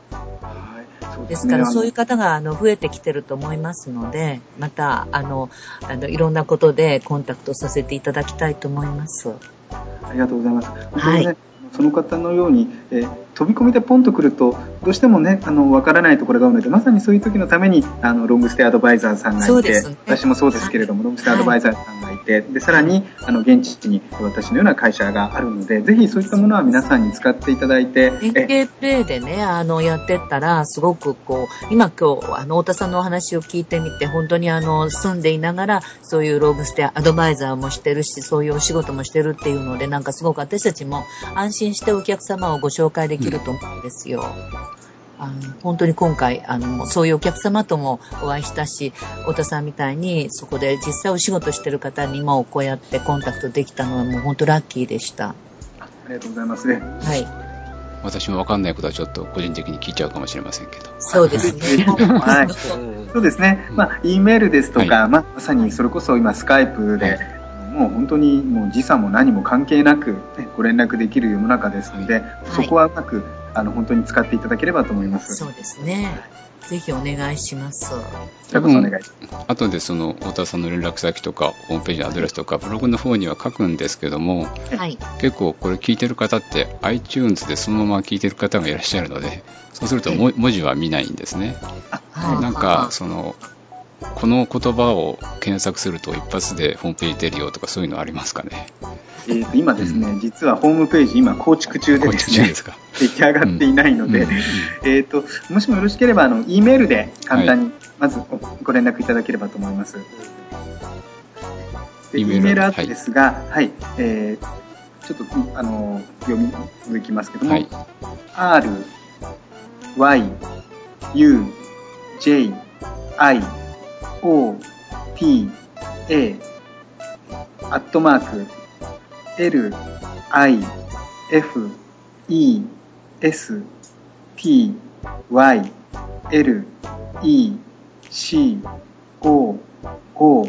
ですから、そういう方があの増えてきてると思いますので、また、あの、あのいろんなことでコンタクトさせていただきたいと思います。
ありがとうございます。はい。その方のように、えー、飛び込みでポンと来るとどうしてもねあの分からないところが多いのでまさにそういう時のためにあのロングステイアドバイザーさんがいて、ね、私もそうですけれども、ロングステイアドバイザーさんがいて、でさらにあの現地に私のような会社があるのでぜひそういったものは皆さんに使っていただいて
連携プレーでねあのやってったらすごくこう今今日あの太田さんのお話を聞いてみて本当にあの住んでいながらそういうロングステイアドバイザーもしてるしそういうお仕事もしてるっていうのでなんかすごく私たちも安心してお客様をご紹介できると思うんですよ。あの本当に今回あの、そういうお客様ともお会いしたし、太田さんみたいにそこで実際お仕事してる方にもこうやってコンタクトできたのはもう本当ラッキーでした。あ
りがとうございますね。
はい。
私もわかんないことはちょっと個人的に聞いちゃうかもしれませんけど。
そうですね。
はい。そうですね。まあ、E メールですとか、はい、まあ、まさにそれこそ今スカイプで、はいもう本当にもう時差も何も関係なく、ね、ご連絡できる世の中ですので、はい、そこはうまくあの本当に使っていただければと思います。
そうですね。ぜひお願いします。
多分、後でその太田さんの連絡先とか、ホームページのアドレスとか、ブログの方には書くんですけども、はい、結構これ聞いてる方って iTunes でそのまま聞いてる方がいらっしゃるので、そうすると文字は見ないんですね。なんか、その、この言葉を検索すると一発でホームページ出るよとかそういうのありますかね？
えー、と今ですね、うん、実はホームページ今構築中でですね出来上がっていないので、うんうん、えーと、もしもよろしければあの E メールで簡単にまずご連絡いただければと思います、はい、E メールアドレスが、はい、はい、えー、ちょっとあの読み続きますけども、はい、R Y U J I O P A アットマーク L I F E S T Y L E C O O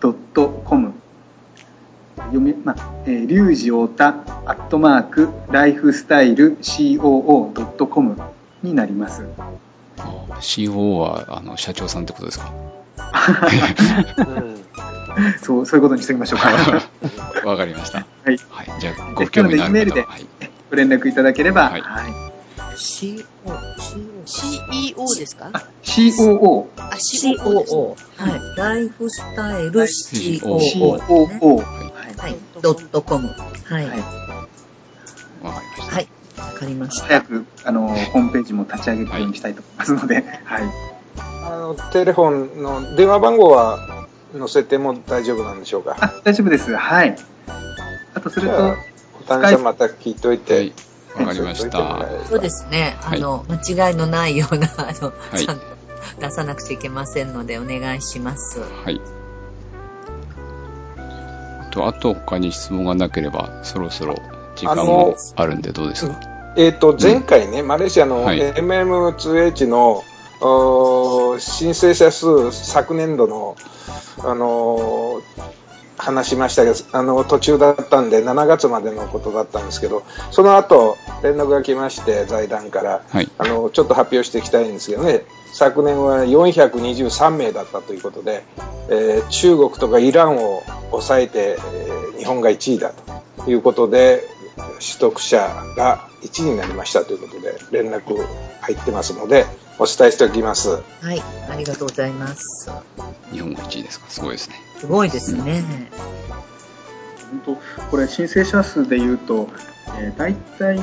ドットコム読み、まあ、えー、リュウジオタアットマークライフスタイル COO ドットコムになります。
COO はあの社長さんってことですか？
そう、そういうことにしておきましょうか。
わかりました。
はい。
はい、じゃあ、ご興味のある方は。メールで
ご連絡いただければ。はい。
CO、CEO ですか
?COO。
あ、COO。
はい。ライフスタイル COO。COO。はい。ドットコム。はい。わかり
ました。
はい。わかりました。
早く、あの、ホームページも立ち上げるようにしたいと思いますので、はい。
あの、テレフォンの電話番号は載せても大丈夫なんでしょうか？
あ大丈夫です。はい。あと、すると、
おたんさんまた聞いといて。
わ、かりました。
そうですね。あの、間違いのないような、あの、ちゃんと出さなくちゃいけませんので、お願いします。
はい。と、あと他に質問がなければ、そろそろ時間もあるんでどうですか？
えっ、ー、と、前回ね、うん、マレーシアの MM2H の、申請者数、昨年度の、あの話しましたけど、あの、途中だったんで、7月までのことだったんですけど、その後、連絡が来まして、財団から、はい、あの、ちょっと発表していきたいんですけどね、昨年は423名だったということで、えー、中国とかイランを抑えて、えー、日本が1位だということで、取得者が1位になりましたということで、連絡入ってますので、お伝えしておきます。は
い、ありがとうございます。
日本が1位ですか、すごいですね。
すごいですね。
本当、これ申請者数でいうと、えー、大体、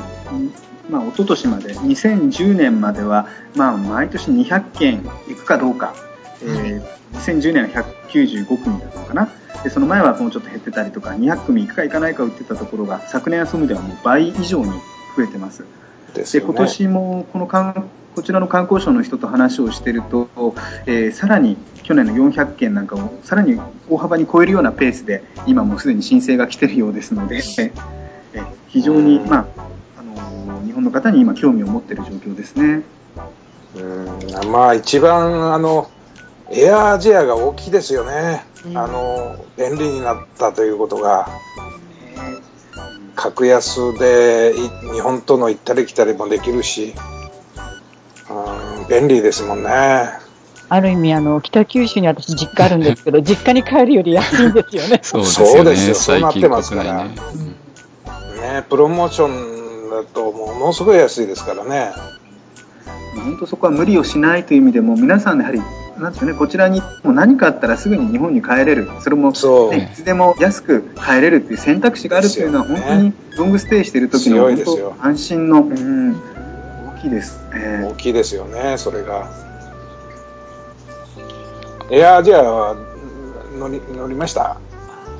まあ、一昨年まで、2010年までは、まあ、毎年200件いくかどうか、えー、2010年は195組だったのかな。でその前はもうちょっと減ってたりとか200組いくかいかないか売ってたところが昨年はそういう意味ではもう倍以上に増えてます。で、ね、今年もこのこちらの観光省の人と話をしていると、えー、さらに去年の400件なんかをさらに大幅に超えるようなペースで今もうすでに申請が来ているようですので、えー、非常に、まああのー、日本の方に今興味を持っている状況ですね。
うんまあ一番あのエアアジアが大きいですよね、うん、あの便利になったということが、格安で日本との行ったり来たりもできるし、うん、便利ですもんね。
ある意味あの、北九州に私実家あるんですけど、実家に帰るより安いんですよね。
そうですよね。そう
そうなってますから。ね、ね、プロモーションだとものすごい安いですからね。
本当そこは無理をしないという意味でも、皆さんやはりなんですよね、こちらにもう何かあったらすぐに日本に帰れる、それも、ね、いつでも安く帰れるっていう選択肢があるというのは、本当にロングステイしている時の本当安心の、うん、大きいです、
えー、大きいですよね、それが。エアアジアは乗り乗りました？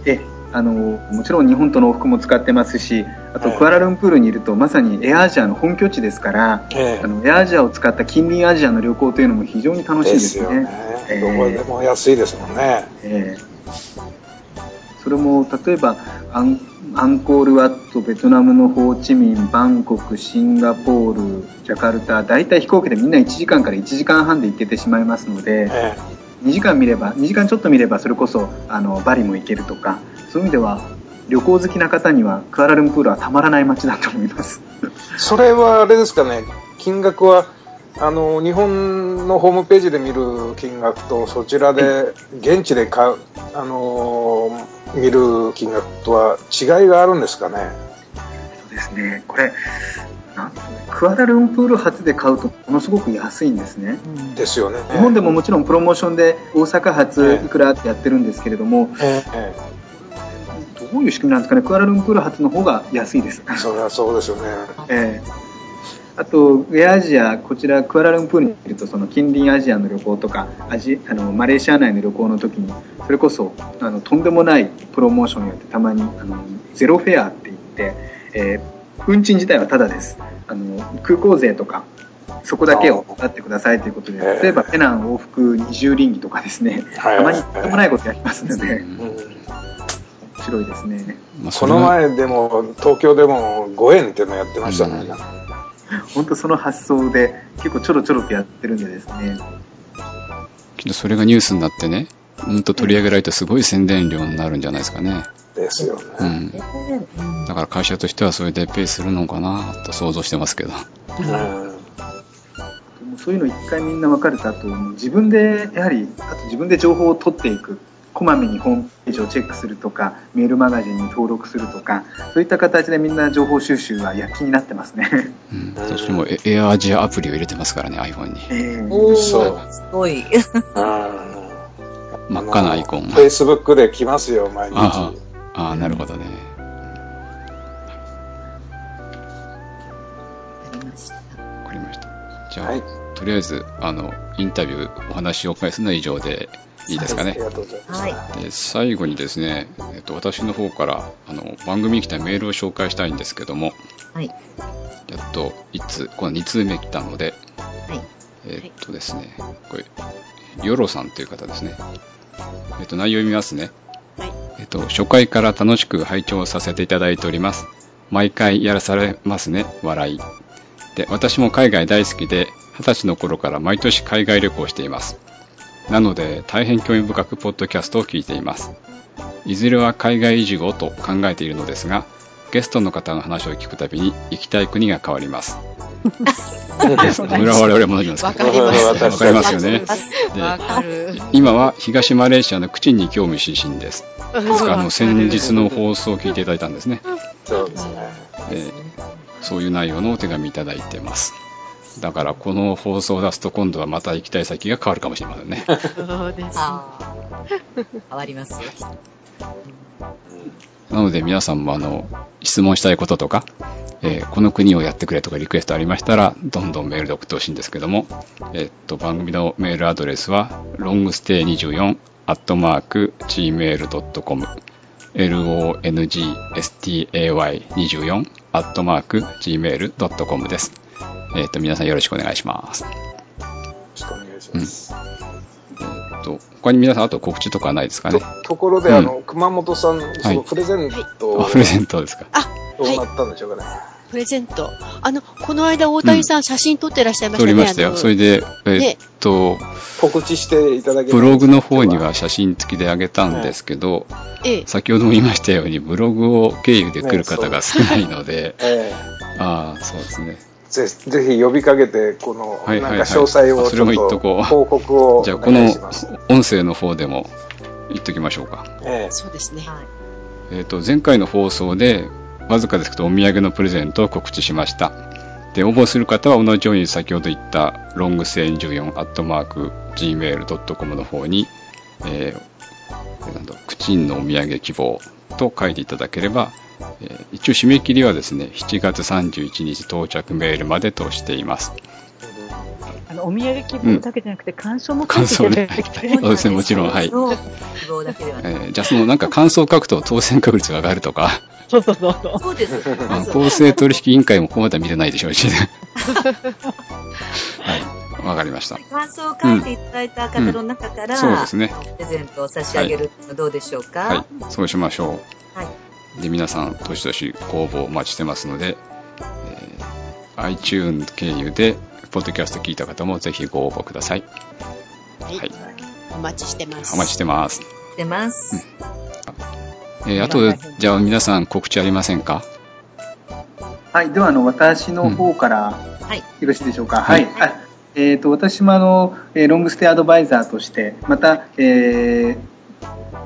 えあのもちろん日本との往復も使ってますしあとクアラルンプールにいるとまさにエアアジアの本拠地ですから、えー、あのエアアジアを使った近隣アジアの旅行というのも非常に楽しいですね。ね。
えー、どこでも安いですもんね。え
ー、それも例えばアンアンコールワット、ベトナムのホーチミン、バンコク、シンガポール、ジャカルタ、大体飛行機でみんな1時間から1時間半で行けてしまいますので、えー、2時間見れば、2時間ちょっと見れば、それこそあのバリも行けるとか、そういう意味では旅行好きな方にはクアラルンプールはたまらない街だと思います。
それはあれですかね。金額はあの日本のホームページで見る金額とそちらで現地で買う、あの見る金額とは違いがあるんですかね。
そうですね。これクアラルンプール発で買うとものすごく安いんですね。
ですよね。
日本でももちろんプロモーションで大阪発いくらってやってるんですけれども、ええどういう仕組みなんですかね、クアラルンプール発の方が安いです。
それはそうですよね。え
ー、あと、エアアジア、こちらクアラルンプールにいると、その近隣アジアの旅行とか、アジあのマレーシア内の旅行の時に、それこそあのとんでもないプロモーションによって、たまにあのゼロフェアって言って、えー、運賃自体はタダです。あの空港税とかそこだけを払ってくださいということで、例えばペナン往復20輪とかですね、たまにとんでもないことやりますので、白いですね。
まあ、この前でも、東京でも5円っていうのやってましたね。
本当その発想で結構ちょろちょろとやってるんでですね。
きっとそれがニュースになってね、うんと取り上げられてすごい宣伝量になるんじゃないですかね。
ですよね。うん。
だから会社としてはそれでペイするのかなと想像してますけど。うん
そういうの一回みんな分かると、あと自分でやはり、あと自分で情報を取っていく。こまめにホームページをチェックするとかメールマガジンに登録するとかそういった形でみんな情報収集は躍起になってますね、
うん、私もエアアジアアプリを入れてますからね iPhone に、え
ー、おそう。すごい。
真っ赤なアイコン。
フェイスブックで来ますよ毎日。あ
あなるほどね、わかりました。じゃあ、はい、とりあえずあのインタビューお話を返すのは以上でいいですかね。はい、で最後にですね、えっと、私の方からあの番組に来たメールを紹介したいんですけども、はい、やっと1通、この2通目来たので、はい、えっとですね、これ、ヨロさんという方ですね。えっと、内容を見ますね。はい、えっと、初回から楽しく拝聴させていただいております。毎回やらされますね、笑い。で、私も海外大好きで、二十歳の頃から毎年海外旅行しています。なので大変興味深くポッドキャストを聞いています。いずれは海外移住をと考えているのですが、ゲストの方の話を聞くたびに行きたい国が変わります。それは我々も同じですわかりますよね。今は東マレーシアのクチンに興味津々です。あの先日の放送を聞いていただいたんですね。そうですね。そういう内容のお手紙いただいてます。だからこの放送を出すと今度はまた行きたい先が変わるかもしれませんね。そうです。
変わります。
なので皆さんもあの質問したいこととか、えー、この国をやってくれとかリクエストありましたらどんどんメールで送ってほしいんですけども、えー、っと番組のメールアドレスは longstay24 アットマーク gmail.com longstay24 アットマーク gmail.com です。えっ、と、皆さんよろしくお願いします。よろ
しくお願いします。
うん、えっ、と、他に皆さんあと告知とかないですかね？
とところで、うん、あの、熊本さん、そのプレゼント、
はい、プレゼントですか。
あ、
どうなったんでしょうかね。はい
プレゼント。あの、この間、大谷さん、うん、写真撮ってらっしゃいましたね。
撮りましたよ。それで、えー、っと、
告知していただけ
ブログの方には写真付きであげたんですけど、ええ、先ほども言いましたように、ブログを経由で来る方が少ないので、ええ、ああ、そうですね。
ぜぜひ呼びかけて、この、なんか詳細を
それも言っとこう。
報告を。
じゃあ、この音声の方でも言っときましょうか。
ええ、そうですね。
えっ、と、前回の放送で、わずかですけどお土産のプレゼントを告知しました。で、応募する方は同じように先ほど言ったロングセーン14アットマーク gmail.com の方に、えー、クチンのお土産希望と書いていただければ、えー、一応締め切りはですね、7月31日到着メールまでとしています。
あのお土産希望だけじゃなくて、感想も書いていただきたい、
ね、そうですね、もちろん、はい。希望だけではえー、じゃあ、そのなんか感想を書くと当選確率が上がるとか、
そうそうそう。
そうです。
公正取引委員会もここまでは見れないでしょうしね。はい。わかりました。
感想を書いていただいた方の中から、うん、そうですね。プレゼントを差し上げるのどうでしょうか、はい、
はい。そうしましょう。はい。で、皆さん、どしどしご応募お待ちしてますので、えー、iTune 経由で、ポッドキャスト聞いた方もぜひご応募ください。
はい。はい、お待ちしてます。
お待ちしてます。
してます。うん
えー、あと、じゃあ皆さん告知ありませんか？
はい、ではあの私の方から、うん、よろしいでしょうか？はい。はい、えっ、ー、と私もあのロングステイアドバイザーとしてまた、えー、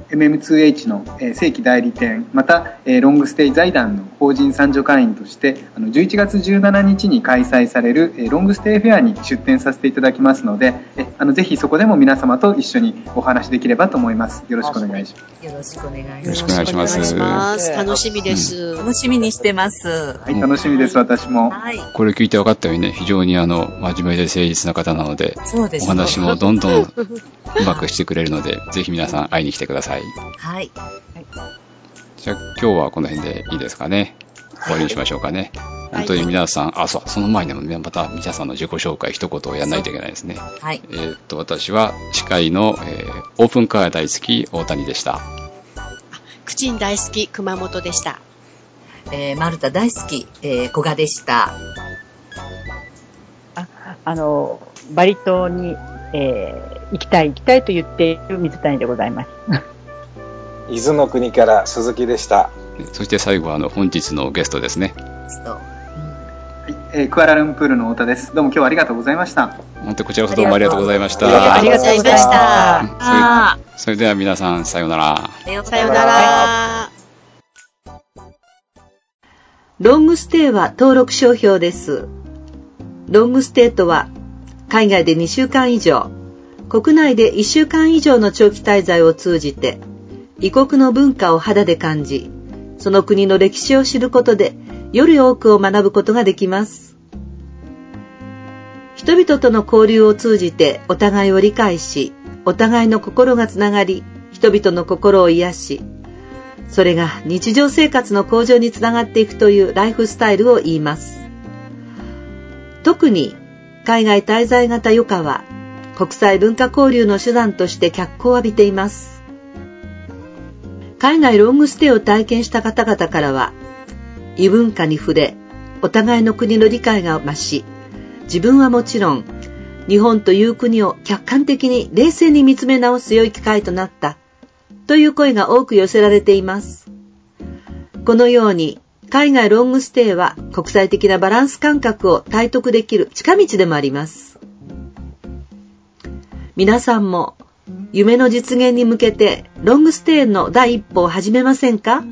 MM2H の正規代理店またロングステイ財団の法人賛助会員として11月17日に開催されるロングステイフェアに出展させていただきますのであのぜひそこでも皆様と一緒にお話できればと思います。よろしくお願いします。
よろしくお願
いします。
楽しみです、
楽しみにしてます。
はい楽しみです私も、はい、
これ聞いて分かったようにね非常にあの真面目で誠実な方なのでお話もどんどんうまくしてくれるのでぜひ皆さん会いに来てくださいい。
はい。
じゃあ今日はこの辺でいいですかね。終わりにしましょうかね。本当に皆さん、はい、あ、そう、その前にもまた皆さんの自己紹介一言をやらないといけないですね。はい。えっと、私は司会の、えー、オープンカー大好き大谷でした。
クチン大好き熊本でした。
えー、マルタ大好き、えー、古賀でした。
あ、あの、バリ島に、えー、行きたい行きたいと言っている水谷でございます。
伊豆の国から鈴木でした。
そして最後はあの本日のゲストですね。
はいえー、クアラルンプールの太田です。どうも今日はありがとうございました。
本当こちらこそどうもありがとうございました。
ありがとうございました。
それでは皆さんさようなら。
さようなら。
ロングステイは登録商標です。ロングステイとは海外で2週間以上、国内で1週間以上の長期滞在を通じて、異国の文化を肌で感じ、その国の歴史を知ることで、より多くを学ぶことができます。人々との交流を通じてお互いを理解し、お互いの心がつながり、人々の心を癒し、それが日常生活の向上につながっていくというライフスタイルを言います。特に海外滞在型余暇は国際文化交流の手段として脚光を浴びています。海外ロングステイを体験した方々からは、異文化に触れ、お互いの国の理解が増し、自分はもちろん、日本という国を客観的に冷静に見つめ直す良い機会となった、という声が多く寄せられています。このように、海外ロングステイは国際的なバランス感覚を体得できる近道でもあります。皆さんも夢の実現に向けてロングステイの第一歩を始めませんか？